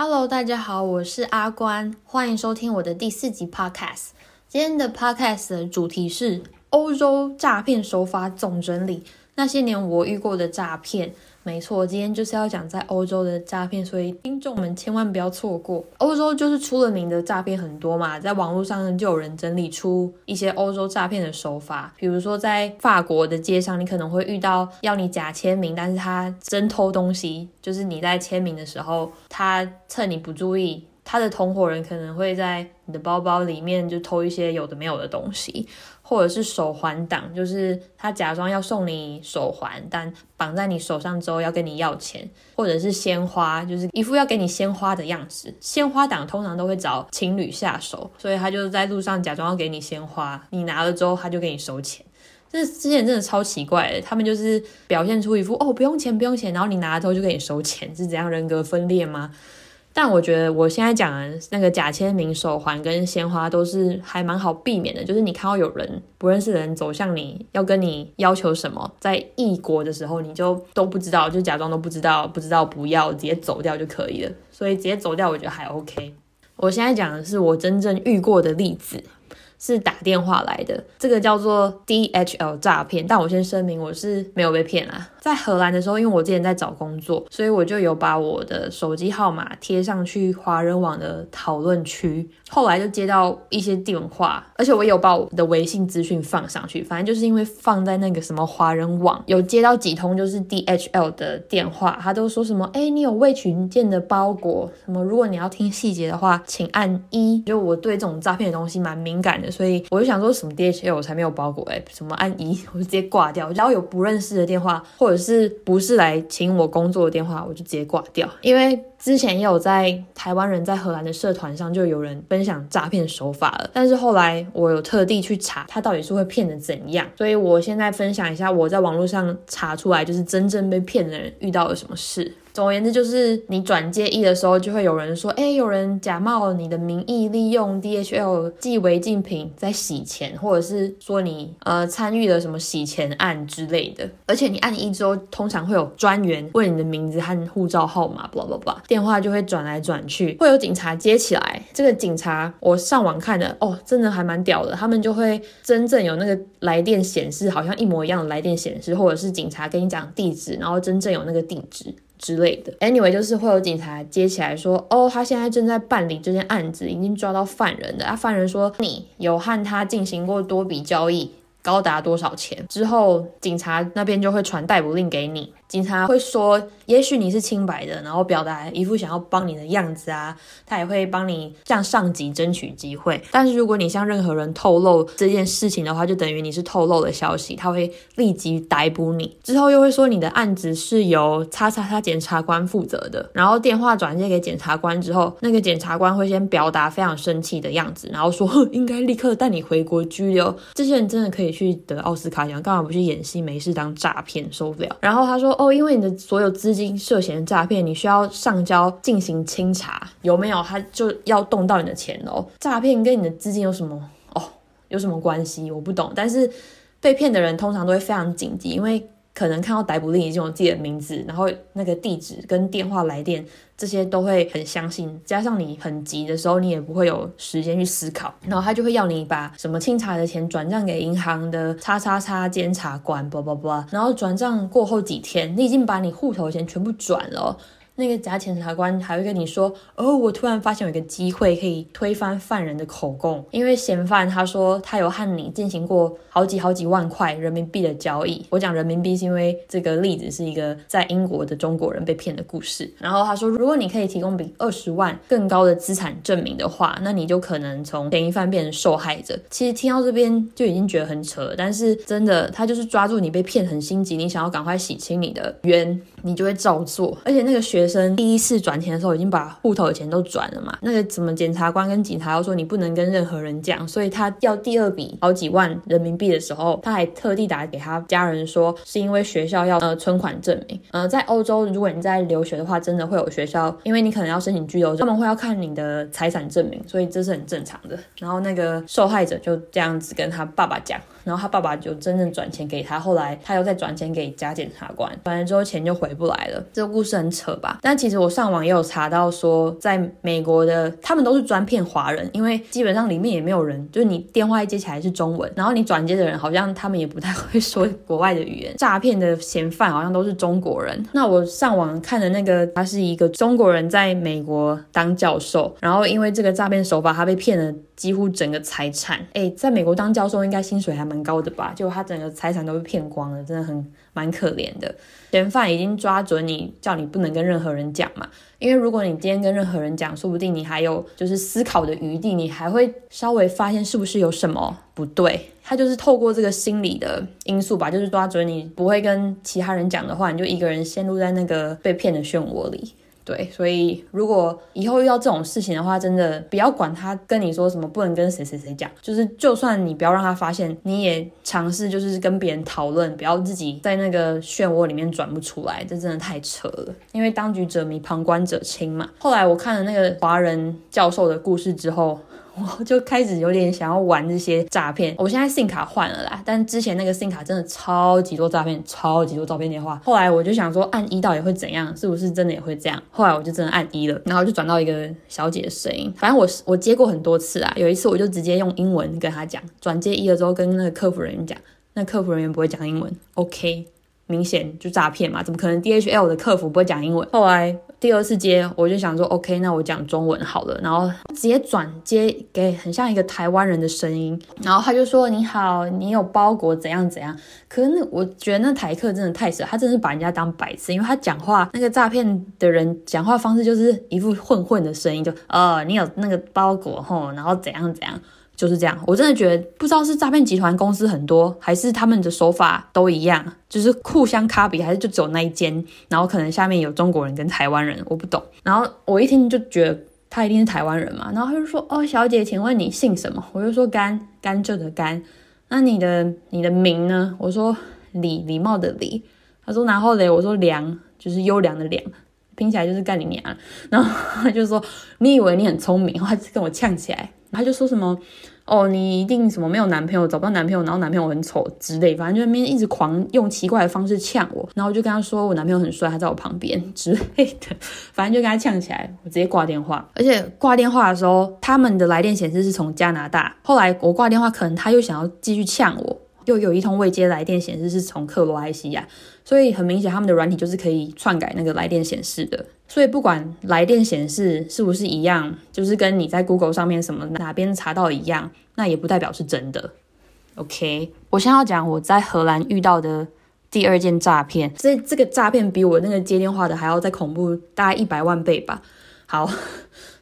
Hello，大家好，我是阿关，欢迎收听我的第四集 Podcast。今天的 Podcast 的主题是欧洲诈骗手法总整理，那些年我遇过的诈骗。没错，今天就是要讲在欧洲的诈骗，所以听众们千万不要错过。欧洲就是出了名的诈骗很多嘛，在网络上就有人整理出一些欧洲诈骗的手法，比如说在法国的街上，你可能会遇到要你假签名，但是他真偷东西，就是你在签名的时候，他趁你不注意，他的同伙人可能会在你的包包里面就偷一些有的没有的东西。或者是手环党，就是他假装要送你手环，但绑在你手上之后要跟你要钱，或者是鲜花，就是一副要给你鲜花的样子。鲜花党通常都会找情侣下手，所以他就在路上假装要给你鲜花，你拿了之后他就给你收钱。这之前真的超奇怪的，他们就是表现出一副哦不用钱不用钱，然后你拿了之后就给你收钱，是怎样人格分裂吗？但我觉得我现在讲的那个假签名、手环跟鲜花都是还蛮好避免的，就是你看到有人不认识的人走向你要跟你要求什么，在异国的时候你就都不知道，就假装都不知道，不知道不要，直接走掉就可以了。所以直接走掉，我觉得还 OK。我现在讲的是我真正遇过的例子。是打电话来的，这个叫做 DHL 诈骗。但我先声明，我是没有被骗啊。在荷兰的时候，因为我之前在找工作，所以我就有把我的手机号码贴上去华人网的讨论区。后来就接到一些电话，而且我有把我的微信资讯放上去。反正就是因为放在那个什么华人网，有接到几通就是 DHL 的电话，他都说什么：“哎，你有未取件的包裹，什么？如果你要听细节的话，请按一。”就我对这种诈骗的东西蛮敏感的。所以我就想说什么 DHL 我才没有包裹哎，什么按一 我就直接挂掉。只要有不认识的电话，或者是不是来请我工作的电话，我就直接挂掉。因为之前也有在台湾人在荷兰的社团上就有人分享诈骗手法了，但是后来我有特地去查他到底是会骗的怎样，所以我现在分享一下我在网络上查出来就是真正被骗的人遇到了什么事。总而言之，就是你转介意的时候，就会有人说，哎，有人假冒你的名义，利用 DHL 寄违禁品在洗钱，或者是说你呃参与了什么洗钱案之类的。而且你按一之后，通常会有专员问你的名字和护照号码，blah blah blah，电话就会转来转去，会有警察接起来。这个警察我上网看的，哦，真的还蛮屌的，他们就会真正有那个来电显示，好像一模一样的来电显示，或者是警察跟你讲地址，然后真正有那个地址。之类的，anyway，就是会有警察接起来说，哦，他现在正在办理这件案子，已经抓到犯人了。啊，犯人说你有和他进行过多笔交易。高达多少钱之后，警察那边就会传逮捕令给你。警察会说，也许你是清白的，然后表达一副想要帮你的样子啊。他也会帮你向上级争取机会。但是如果你向任何人透露这件事情的话，就等于你是透露了消息，他会立即逮捕你。之后又会说你的案子是由叉叉叉检察官负责的。然后电话转接给检察官之后，那个检察官会先表达非常生气的样子，然后说，应该立刻带你回国拘留。这些人真的可以。去得奥斯卡奖，干嘛不去演戏？没事当诈骗，受不了。然后他说：“哦，因为你的所有资金涉嫌诈骗，你需要上交进行清查，有没有？他就要动到你的钱哦。诈骗跟你的资金有什么哦？有什么关系？我不懂。但是被骗的人通常都会非常紧急，因为。”可能看到逮捕令已经有自己的名字，然后那个地址跟电话来电这些都会很相信，加上你很急的时候，你也不会有时间去思考，然后他就会要你把什么清查的钱转账给银行的叉叉叉监察官，叭叭叭，然后转账过后几天，你已经把你户头钱全部转了。那个假检察官还会跟你说：“哦，我突然发现有一个机会可以推翻犯人的口供，因为嫌犯他说他有和你进行过好几好几万块人民币的交易。我讲人民币是因为这个例子是一个在英国的中国人被骗的故事。然后他说，如果你可以提供比二十万更高的资产证明的话，那你就可能从嫌疑犯变成受害者。其实听到这边就已经觉得很扯，但是真的，他就是抓住你被骗很心急，你想要赶快洗清你的冤，你就会照做。而且那个学。生第一次转钱的时候已经把户头的钱都转了嘛，那个什么检察官跟警察要说你不能跟任何人讲，所以他要第二笔好几万人民币的时候，他还特地打给他家人说是因为学校要呃存款证明。呃，在欧洲如果你在留学的话，真的会有学校，因为你可能要申请居留，他们会要看你的财产证明，所以这是很正常的。然后那个受害者就这样子跟他爸爸讲，然后他爸爸就真正转钱给他，后来他又再转钱给假检察官，转了之后钱就回不来了。这个故事很扯吧？但其实我上网也有查到说，在美国的他们都是专骗华人，因为基本上里面也没有人，就是你电话一接起来是中文，然后你转接的人好像他们也不太会说国外的语言，诈骗的嫌犯好像都是中国人。那我上网看的那个，他是一个中国人在美国当教授，然后因为这个诈骗手法，他被骗了几乎整个财产。诶，在美国当教授应该薪水还蛮高的吧？就他整个财产都被骗光了，真的很蛮可怜的。嫌犯已经抓准你，叫你不能跟任何人讲嘛。因为如果你今天跟任何人讲，说不定你还有就是思考的余地，你还会稍微发现是不是有什么不对。他就是透过这个心理的因素吧，就是抓准你不会跟其他人讲的话，你就一个人陷入在那个被骗的漩涡里。对，所以如果以后遇到这种事情的话，真的不要管他跟你说什么不能跟谁谁谁讲，就是就算你不要让他发现，你也尝试就是跟别人讨论，不要自己在那个漩涡里面转不出来，这真的太扯了。因为当局者迷，旁观者清嘛。后来我看了那个华人教授的故事之后。我就开始有点想要玩这些诈骗。我现在信卡换了啦，但之前那个信卡真的超级多诈骗，超级多诈骗电话。后来我就想说，按一到底会怎样？是不是真的也会这样？后来我就真的按一了，然后就转到一个小姐的声音。反正我我接过很多次啊，有一次我就直接用英文跟她讲，转接一了之后跟那个客服人员讲，那客服人员不会讲英文，OK。明显就诈骗嘛，怎么可能 DHL 的客服不会讲英文？后来第二次接，我就想说，OK，那我讲中文好了，然后直接转接给很像一个台湾人的声音，然后他就说：“你好，你有包裹怎样怎样。”可是那我觉得那台客真的太扯，他真的是把人家当白痴，因为他讲话那个诈骗的人讲话方式就是一副混混的声音，就呃，你有那个包裹吼，然后怎样怎样。就是这样，我真的觉得不知道是诈骗集团公司很多，还是他们的手法都一样，就是互相 copy，还是就只有那一间，然后可能下面有中国人跟台湾人，我不懂。然后我一听就觉得他一定是台湾人嘛，然后他就说：“哦，小姐，请问你姓什么？”我就说：“甘，甘蔗的甘。”那你的你的名呢？我说：“礼，礼貌的礼。”他说：“然后嘞？”我说：“良，就是优良的良，拼起来就是干你娘。”然后他就说：“你以为你很聪明？”然后他就跟我呛起来。他就说什么哦，你一定什么没有男朋友，找不到男朋友，然后男朋友很丑之类，反正就那边一直狂用奇怪的方式呛我，然后我就跟他说我男朋友很帅，他在我旁边之类的，反正就跟他呛起来，我直接挂电话。而且挂电话的时候，他们的来电显示是从加拿大，后来我挂电话，可能他又想要继续呛我，又有一通未接来电显示是从克罗埃西亚，所以很明显他们的软体就是可以篡改那个来电显示的。所以不管来电显示是不是一样，就是跟你在 Google 上面什么哪边查到一样，那也不代表是真的。OK，我现在要讲我在荷兰遇到的第二件诈骗，这这个诈骗比我那个接电话的还要再恐怖，大概一百万倍吧。好。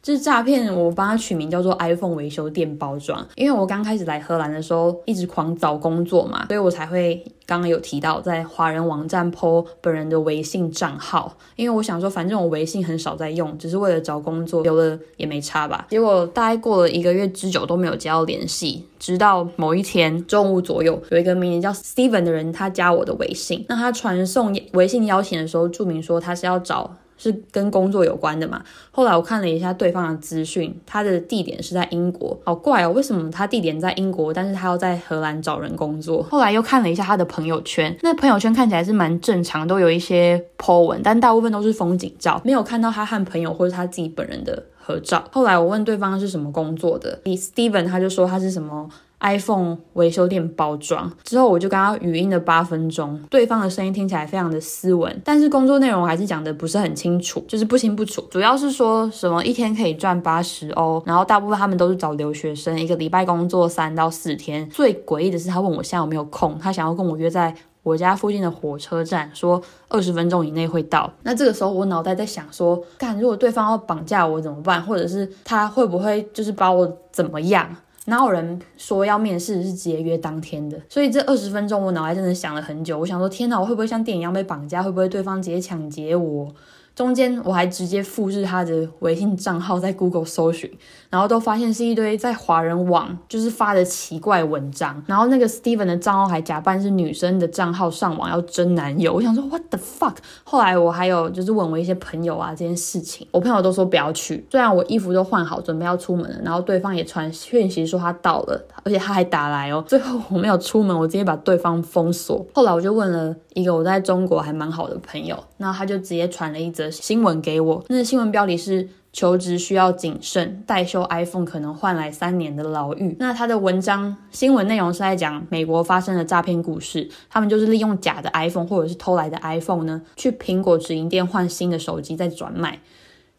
就是诈骗，我帮他取名叫做 iPhone 维修店包装，因为我刚开始来荷兰的时候一直狂找工作嘛，所以我才会刚刚有提到在华人网站 po 本人的微信账号，因为我想说反正我微信很少在用，只是为了找工作，留了也没差吧。结果大概过了一个月之久都没有接到联系，直到某一天中午左右，有一个名字叫 Steven 的人他加我的微信，那他传送微信邀请的时候注明说他是要找。是跟工作有关的嘛？后来我看了一下对方的资讯，他的地点是在英国，好怪哦，为什么他地点在英国，但是他要在荷兰找人工作？后来又看了一下他的朋友圈，那朋友圈看起来是蛮正常，都有一些 po 文，但大部分都是风景照，没有看到他和朋友或者他自己本人的合照。后来我问对方是什么工作的，以 Steven 他就说他是什么。iPhone 维修店包装之后，我就跟他语音了八分钟，对方的声音听起来非常的斯文，但是工作内容还是讲的不是很清楚，就是不清不楚。主要是说什么一天可以赚八十欧，然后大部分他们都是找留学生，一个礼拜工作三到四天。最诡异的是，他问我现在有没有空，他想要跟我约在我家附近的火车站，说二十分钟以内会到。那这个时候我脑袋在想说，干，如果对方要绑架我怎么办？或者是他会不会就是把我怎么样？哪有人说要面试是直接约当天的？所以这二十分钟我脑袋真的想了很久。我想说，天哪，我会不会像电影一样被绑架？会不会对方直接抢劫我？中间我还直接复制他的微信账号在 Google 搜寻，然后都发现是一堆在华人网就是发的奇怪文章，然后那个 Steven 的账号还假扮是女生的账号上网要征男友，我想说 What the fuck？后来我还有就是问我一些朋友啊这件事情，我朋友都说不要去，虽然我衣服都换好准备要出门了，然后对方也传讯息说他到了，而且他还打来哦，最后我没有出门，我直接把对方封锁。后来我就问了。一个我在中国还蛮好的朋友，那他就直接传了一则新闻给我，那新闻标题是。求职需要谨慎，代修 iPhone 可能换来三年的牢狱。那他的文章新闻内容是在讲美国发生的诈骗故事，他们就是利用假的 iPhone 或者是偷来的 iPhone 呢，去苹果直营店换新的手机再转卖。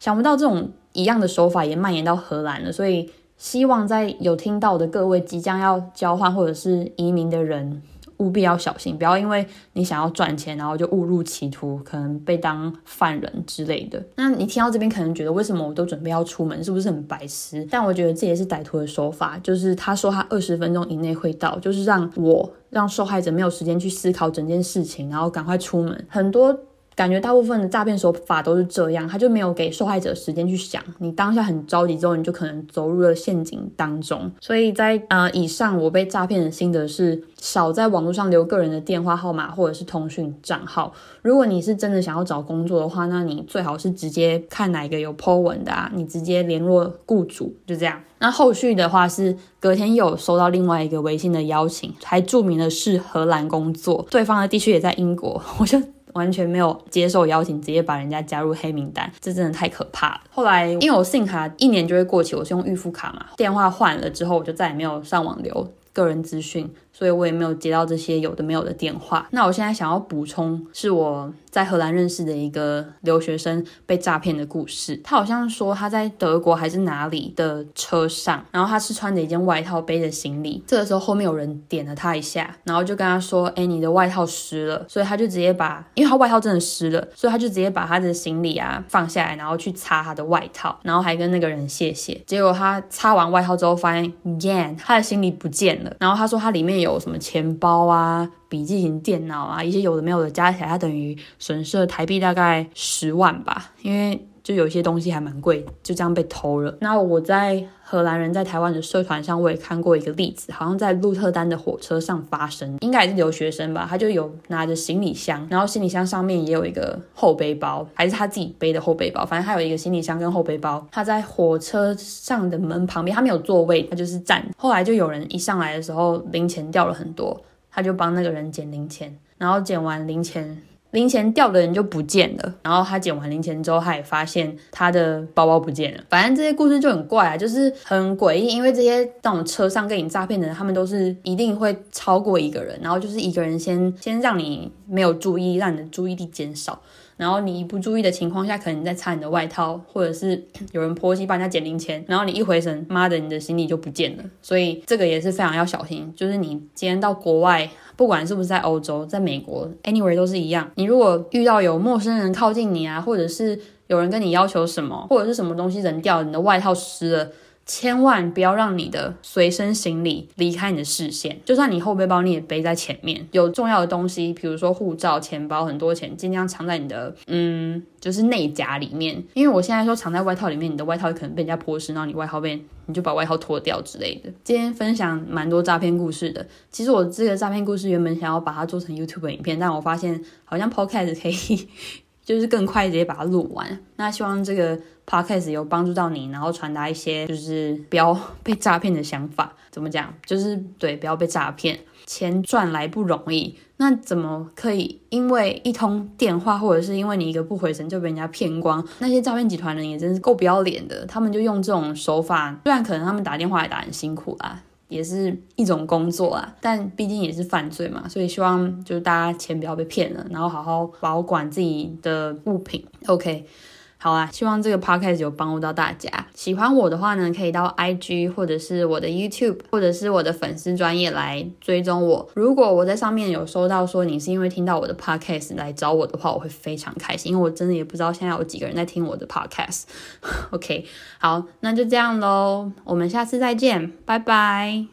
想不到这种一样的手法也蔓延到荷兰了，所以希望在有听到的各位即将要交换或者是移民的人。务必要小心，不要因为你想要赚钱，然后就误入歧途，可能被当犯人之类的。那你听到这边，可能觉得为什么我都准备要出门，是不是很白痴？但我觉得这也是歹徒的手法，就是他说他二十分钟以内会到，就是让我让受害者没有时间去思考整件事情，然后赶快出门。很多。感觉大部分的诈骗手法都是这样，他就没有给受害者时间去想，你当下很着急之后，你就可能走入了陷阱当中。所以在呃以上，我被诈骗的心得是，少在网络上留个人的电话号码或者是通讯账号。如果你是真的想要找工作的话，那你最好是直接看哪一个有 po 文的啊，你直接联络雇主，就这样。那后续的话是隔天又有收到另外一个微信的邀请，还注明的是荷兰工作，对方的地区也在英国，我就。完全没有接受邀请，直接把人家加入黑名单，这真的太可怕了。后来因为我信卡一年就会过期，我是用预付卡嘛，电话换了之后，我就再也没有上网留个人资讯。所以我也没有接到这些有的没有的电话。那我现在想要补充，是我在荷兰认识的一个留学生被诈骗的故事。他好像说他在德国还是哪里的车上，然后他是穿着一件外套背着行李。这个时候后面有人点了他一下，然后就跟他说：“哎，你的外套湿了。”所以他就直接把，因为他外套真的湿了，所以他就直接把他的行李啊放下来，然后去擦他的外套，然后还跟那个人谢谢。结果他擦完外套之后，发现，yan 他的行李不见了。然后他说他里面有。有什么钱包啊、笔记型电脑啊，一些有的没有的加起来，它等于损失了台币大概十万吧，因为。就有些东西还蛮贵，就这样被偷了。那我在荷兰人在台湾的社团上，我也看过一个例子，好像在鹿特丹的火车上发生，应该也是留学生吧，他就有拿着行李箱，然后行李箱上面也有一个后背包，还是他自己背的后背包，反正他有一个行李箱跟后背包。他在火车上的门旁边，他没有座位，他就是站。后来就有人一上来的时候，零钱掉了很多，他就帮那个人捡零钱，然后捡完零钱。零钱掉的人就不见了，然后他捡完零钱之后，他也发现他的包包不见了。反正这些故事就很怪啊，就是很诡异，因为这些那种车上跟你诈骗的人，他们都是一定会超过一个人，然后就是一个人先先让你没有注意，让你的注意力减少。然后你一不注意的情况下，可能你在擦你的外套，或者是 有人泼漆帮人家捡零钱，然后你一回神，妈的，你的行李就不见了。所以这个也是非常要小心。就是你今天到国外，不管是不是在欧洲，在美国，anywhere 都是一样。你如果遇到有陌生人靠近你啊，或者是有人跟你要求什么，或者是什么东西扔掉，你的外套湿了。千万不要让你的随身行李离开你的视线，就算你后背包你也背在前面。有重要的东西，比如说护照、钱包、很多钱，尽量藏在你的嗯，就是内夹里面。因为我现在说藏在外套里面，你的外套可能被人家泼湿，然后你外套被你就把外套脱掉之类的。今天分享蛮多诈骗故事的。其实我这个诈骗故事原本想要把它做成 YouTube 影片，但我发现好像 Podcast 可以。就是更快直接把它录完。那希望这个 podcast 有帮助到你，然后传达一些就是不要 被诈骗的想法。怎么讲？就是对，不要被诈骗。钱赚来不容易，那怎么可以因为一通电话，或者是因为你一个不回神就被人家骗光？那些诈骗集团人也真是够不要脸的。他们就用这种手法，虽然可能他们打电话也打很辛苦啦。也是一种工作啊，但毕竟也是犯罪嘛，所以希望就是大家钱不要被骗了，然后好好保管自己的物品。OK，好啊，希望这个 podcast 有帮助到大家。喜欢我的话呢，可以到 IG 或者是我的 YouTube 或者是我的粉丝专业来追踪我。如果我在上面有收到说你是因为听到我的 podcast 来找我的话，我会非常开心，因为我真的也不知道现在有几个人在听我的 podcast。OK，好，那就这样喽，我们下次再见，拜拜。